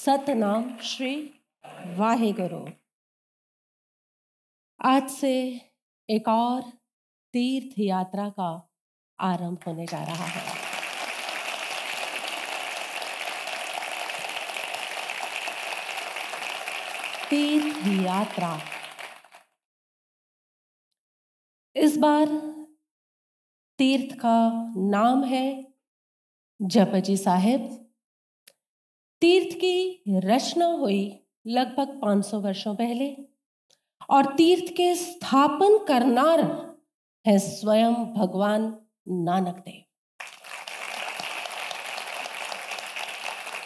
सतनाम श्री वाहेगुरु। आज से एक और तीर्थ यात्रा का आरंभ होने जा रहा है। तीर्थ यात्रा। इस बार तीर्थ का नाम है जपजी साहेब। तीर्थ की रचना हुई लगभग 500 वर्षों पहले। और तीर्थ के स्थापन करनार है स्वयं भगवान नानक देव।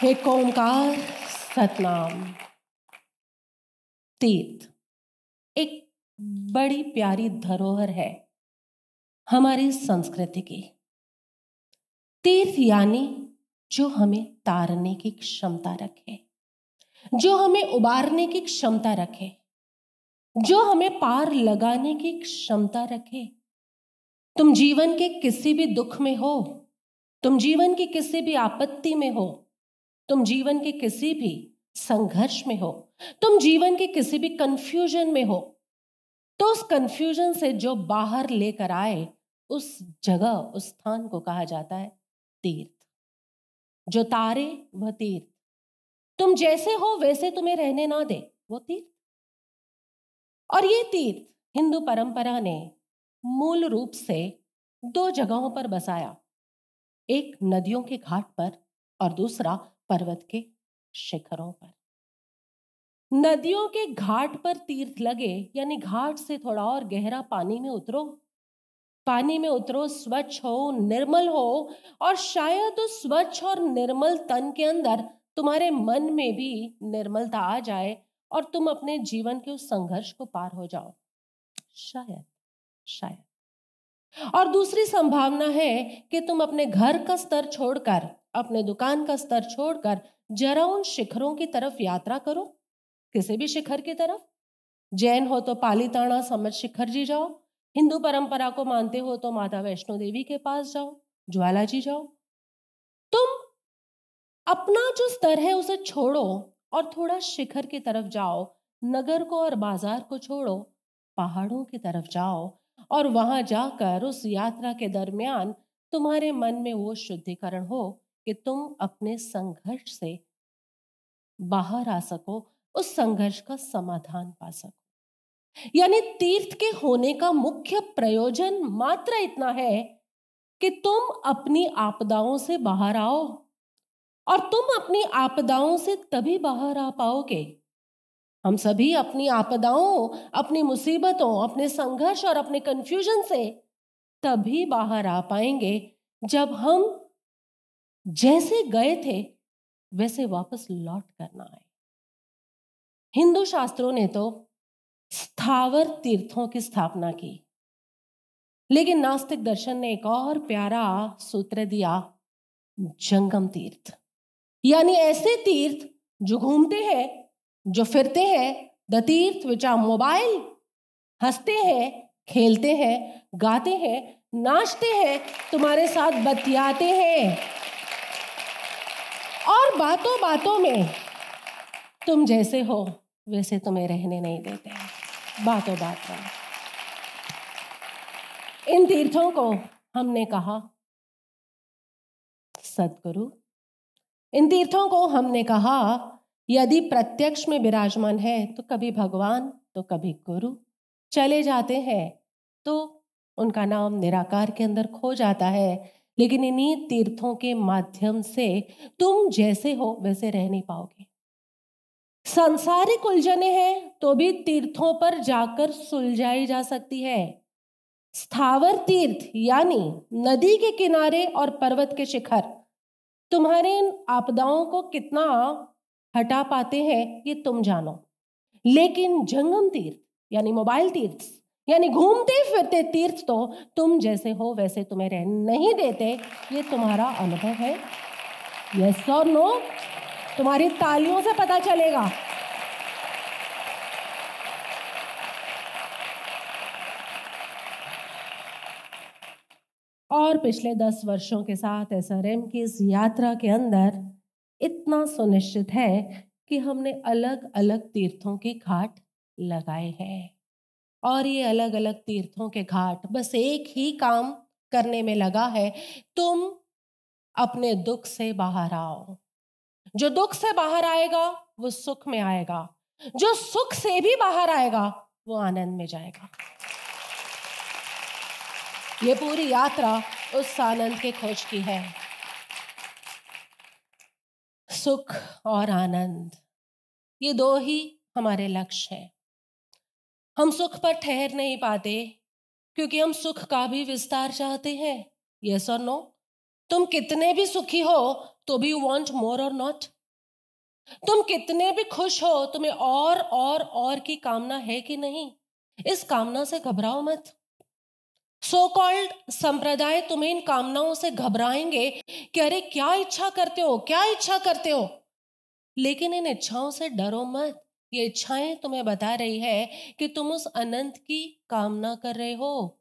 हे ओंकार सतनाम। तीर्थ एक बड़ी प्यारी धरोहर है हमारी संस्कृति की। तीर्थ यानी जो हमें तारने की क्षमता रखे। जो हमें उबारने की क्षमता रखे, जो हमें पार लगाने की क्षमता रखे। तुम जीवन के किसी भी दुख में हो, तुम जीवन की किसी भी आपत्ति में हो, तुम जीवन के किसी भी संघर्ष में हो, तुम जीवन के किसी भी कंफ्यूजन में हो तो उस कंफ्यूजन से जो बाहर लेकर आए, उस जगह, उस स्थान को कहा जाता है तीर्थ जो तारे, वह तीर्थ। तुम जैसे हो, वैसे तुम्हें रहने ना दे, वो तीर्थ। और ये तीर्थ हिंदू परंपरा ने मूल रूप से दो जगहों पर बसाया, एक नदियों के घाट पर और दूसरा पर्वत के शिखरों पर। नदियों के घाट पर तीर्थ लगे, यानी घाट से थोड़ा और गहरा पानी में उतरो पानी में उतरो, स्वच्छ हो, निर्मल हो और शायद उस स्वच्छ और निर्मल तन के अंदर तुम्हारे मन में भी निर्मलता आ जाए और तुम अपने जीवन के उस संघर्ष को पार हो जाओ। शायद शायद। और दूसरी संभावना है कि तुम अपने घर का स्तर छोड़कर, अपने दुकान का स्तर छोड़कर जरा उन शिखरों की तरफ़ यात्रा करो, किसी भी शिखर की तरफ़। जैन हो तो पालीताना समझ शिखर जी जाओ। हिंदू परंपरा को मानते हो तो माता वैष्णो देवी के पास जाओ ज्वाला जी जाओ। तुम अपना जो स्तर है उसे छोड़ो और थोड़ा शिखर की तरफ़ जाओ, नगर को और बाज़ार को छोड़ो, पहाड़ों की तरफ़ जाओ और वहाँ जाकर उस यात्रा के दरमियान तुम्हारे मन में वो शुद्धिकरण हो कि तुम अपने संघर्ष से बाहर आ सको, उस संघर्ष का समाधान पा सको। यानी तीर्थ के होने का मुख्य प्रयोजन मात्र इतना है कि तुम अपनी आपदाओं से बाहर आओ और तुम अपनी आपदाओं से तभी बाहर आ पाओगे। हम सभी अपनी आपदाओं, अपनी मुसीबतों, अपने संघर्ष और अपने कंफ्यूजन से तभी बाहर आ पाएँगे जब हम जैसे गए थे, वैसे वापस लौट करना आए। हिंदू शास्त्रों ने तो स्थावर तीर्थों की स्थापना की। लेकिन नास्तिक दर्शन ने एक और प्यारा सूत्र दिया, जंगम तीर्थ। यानी ऐसे तीर्थ जो घूमते हैं, जो फिरते हैं, द तीर्थ विच आर मोबाइल, हँसते हैं, खेलते हैं, गाते हैं, नाचते हैं, तुम्हारे साथ बतियाते हैं। और बातों बातों में तुम जैसे हो, वैसे तुम्हें रहने नहीं देते हैं। बातों बात में इन तीर्थों को हमने कहा, सदगुरु। इन तीर्थों को हमने कहा, यदि प्रत्यक्ष में विराजमान है तो कभी भगवान तो कभी गुरु। चले जाते हैं तो उनका नाम निराकार के अंदर खो जाता है। लेकिन इन्हीं तीर्थों के माध्यम से तुम जैसे हो, वैसे रह नहीं पाओगे। सांसारिक उलझने हैं तो भी तीर्थों पर जाकर सुलझाई जा सकती है। स्थावर तीर्थ, यानी नदी के किनारे और पर्वत के शिखर, तुम्हारे इन आपदाओं को कितना हटा पाते हैं, ये तुम जानो। लेकिन जंगम तीर्थ, यानी मोबाइल तीर्थ, यानी घूमते फिरते तीर्थ तो तुम जैसे हो, वैसे तुम्हें रह नहीं देते, ये तुम्हारा अनुभव है। यस और नो तुम्हारी तालियों से पता चलेगा। और पिछले दस वर्षों के साथ एस की इस यात्रा के अंदर इतना सुनिश्चित है कि हमने अलग अलग तीर्थों के घाट लगाए हैं। और ये अलग अलग तीर्थों के घाट बस एक ही काम करने में लगा है, तुम अपने दुख से बाहर आओ। जो दुख से बाहर आएगा, वो सुख में आएगा। जो सुख से भी बाहर आएगा, वो आनंद में जाएगा। ये पूरी यात्रा उस आनंद के खोज की है। सुख और आनंद, ये दो ही हमारे लक्ष्य हैं। हम सुख पर ठहर नहीं पाते, क्योंकि हम सुख का भी विस्तार चाहते हैं। यस और नो तुम कितने भी सुखी हो तो भी यू वॉन्ट मोर और नॉट तुम कितने भी खुश हो, तुम्हें और और और की कामना है कि नहीं? इस कामना से घबराओ मत। सो कॉल्ड संप्रदाय तुम्हें इन कामनाओं से घबराएँगे कि अरे क्या इच्छा करते हो, क्या इच्छा करते हो? लेकिन इन इच्छाओं से डरो मत। ये इच्छाएँ तुम्हें बता रही है कि तुम उस अनंत की कामना कर रहे हो।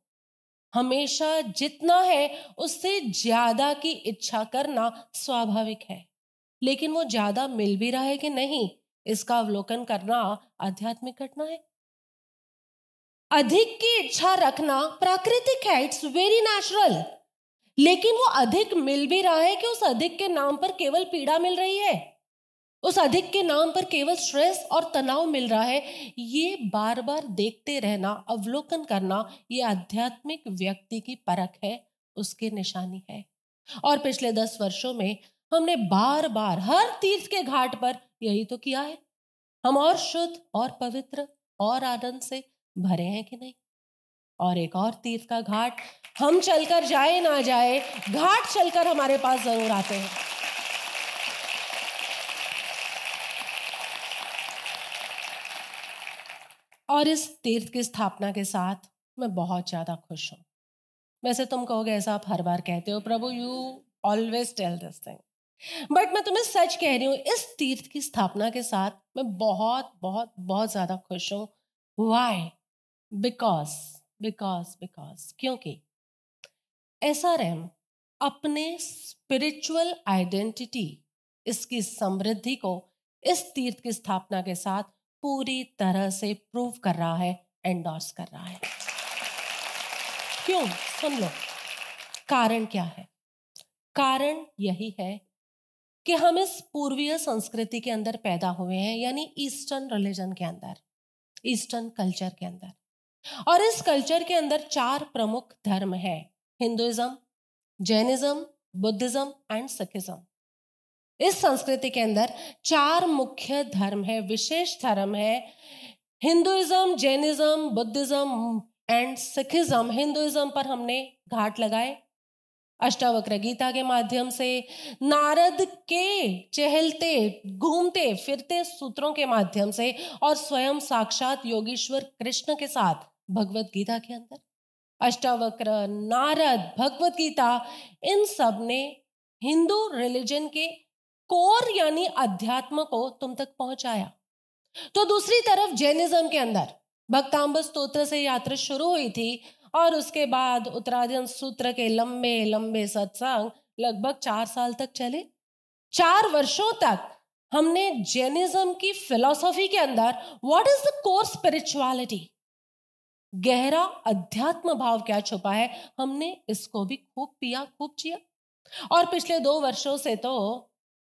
हमेशा जितना है, उससे ज़्यादा की इच्छा करना स्वाभाविक है। लेकिन वो ज़्यादा मिल भी रहा है कि नहीं, इसका अवलोकन करना आध्यात्मिक घटना है। अधिक की इच्छा रखना प्राकृतिक है इट्स वेरी नेचुरल लेकिन वो अधिक मिल भी रहा है कि उस अधिक के नाम पर केवल पीड़ा मिल रही है। उस अधिक के नाम पर केवल स्ट्रेस और तनाव मिल रहा है। ये बार बार देखते रहना, अवलोकन करना, ये आध्यात्मिक व्यक्ति की परख है, उसकी निशानी है। और पिछले दस वर्षों में हमने बार बार हर तीर्थ के घाट पर यही तो किया है। हम और शुद्ध, और पवित्र, और आनंद से भरे हैं कि नहीं? और एक और तीर्थ का घाट, हम चलकर जाए ना जाए, घाट चलकर हमारे पास ज़रूर आते हैं। और इस तीर्थ की स्थापना के साथ मैं बहुत ज़्यादा खुश हूँ। वैसे तुम कहोगे ऐसा आप हर बार कहते हो, Prabhu you always tell this thing but मैं तुम्हें सच कह रही हूँ, इस तीर्थ की स्थापना के साथ मैं बहुत बहुत बहुत ज़्यादा खुश हूँ। वाई बिकॉज़ बिकॉज़ बिकॉज़ क्योंकि ऐसा आर एम अपने स्पिरिचुअल आइडेंटिटी इसकी समृद्धि को इस तीर्थ की स्थापना के साथ पूरी तरह से प्रूव कर रहा है एंडोर्स कर रहा है। क्यों? सुन लो। कारण क्या है? कारण यही है कि हम इस पूर्वीय संस्कृति के अंदर पैदा हुए हैं, यानी ईस्टर्न रिलीजन के अंदर, ईस्टर्न कल्चर के अंदर। और इस कल्चर के अंदर चार प्रमुख धर्म है Hinduism Jainism Buddhism and Sikhism इस संस्कृति के अंदर चार मुख्य धर्म है, विशेष धर्म है Hinduism, Jainism, Buddhism and Sikhism. Hinduism पर हमने घाट लगाए अष्टावक्र गीता के माध्यम से। नारद के चहलते, घूमते, फिरते सूत्रों के माध्यम से और स्वयं साक्षात योगेश्वर कृष्ण के साथ भगवत गीता के अंदर। अष्टावक्र, नारद, भगवत गीता, इन सबने हिंदू रिलीजन के कोर यानी अध्यात्म को तुम तक पहुँचाया। तो दूसरी तरफ़ जैनिज्म के अंदर भक्तांब स्तोत्र से यात्रा शुरू हुई थी और उसके बाद उत्तराधन सूत्र के लंबे लंबे सत्संग लगभग चार साल तक चले। चार वर्षों तक हमने जैनिज्म की फिलॉसफी के अंदर what is the core spirituality गहरा अध्यात्म भाव क्या छुपा है? हमने इसको भी खूब पिया, खूब चिया और पिछले दो वर्षों से तो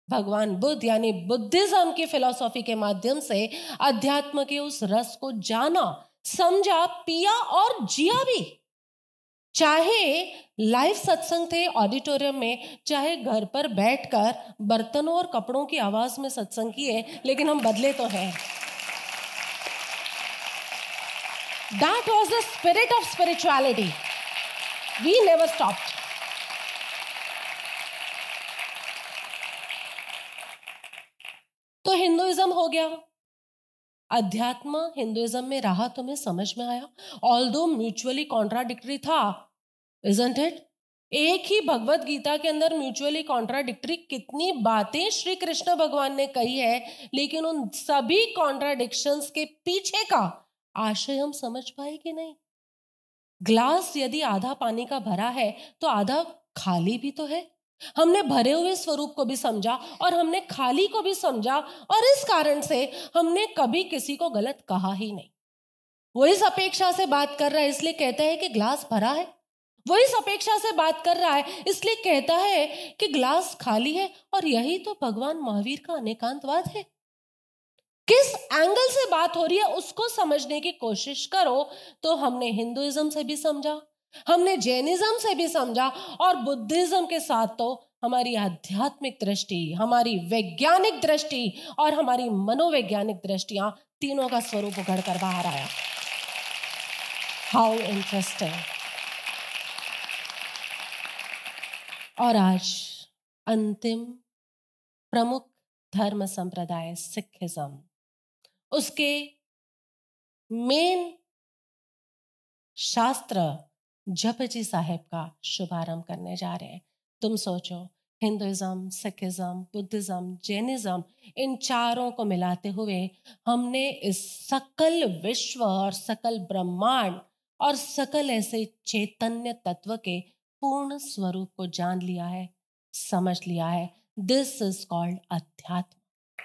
भगवान बुद्ध, यानी बुद्धिज्म की फिलॉसफी के माध्यम से अध्यात्म के उस रस को जाना, समझा, पिया और जिया भी। चाहे लाइव सत्संग थे ऑडिटोरियम में, चाहे घर पर बैठकर बर्तनों और कपड़ों की आवाज़ में सत्संग किए, लेकिन हम बदले तो हैं। That was the spirit of spirituality we never stopped तो हिंदुइज्म हो गया। अध्यात्म हिंदुइज्म में रहा तुम्हें समझ में आया। ऑल दो म्यूचुअली कॉन्ट्राडिक्टरी था इजंट इट एक ही भगवत गीता के अंदर म्यूचुअली कॉन्ट्राडिक्टरी कितनी बातें श्री कृष्ण भगवान ने कही है, लेकिन उन सभी कॉन्ट्राडिक्शंस के पीछे का आशय हम समझ पाए कि नहीं? ग्लास यदि आधा पानी का भरा है तो आधा खाली भी तो है। हमने भरे हुए स्वरूप को भी समझा और हमने खाली को भी समझा और इस कारण से हमने कभी किसी को गलत कहा ही नहीं। वो इस अपेक्षा से बात कर रहा है, इसलिए कहता है कि ग्लास भरा है। वो इस अपेक्षा से बात कर रहा है, इसलिए कहता है कि ग्लास खाली है और यही तो भगवान महावीर का अनेकांतवाद है। किस एंगल से बात हो रही है, उसको समझने की कोशिश करो तो हमने हिंदुइज्म से भी समझा। हमने जैनिज्म से भी समझा और बुद्धिज्म के साथ तो हमारी आध्यात्मिक दृष्टि, हमारी वैज्ञानिक दृष्टि और हमारी मनोवैज्ञानिक दृष्टियाँ तीनों का स्वरूप उघड़ कर बाहर आया। हाउ इंटरेस्टिंग और आज अंतिम प्रमुख धर्म संप्रदाय सिखिज्म उसके मेन शास्त्र जपजी साहेब का शुभारंभ करने जा रहे हैं, तुम सोचो हिंदुज़म सिखिज्म, बुद्धिज्म, जैनिज्म, इन चारों को मिलाते हुए हमने इस सकल विश्व और सकल ब्रह्मांड और सकल ऐसे चैतन्य तत्व के पूर्ण स्वरूप को जान लिया है, समझ लिया है। दिस इज़ कॉल्ड अध्यात्म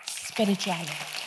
स्पिरिचुअलिटी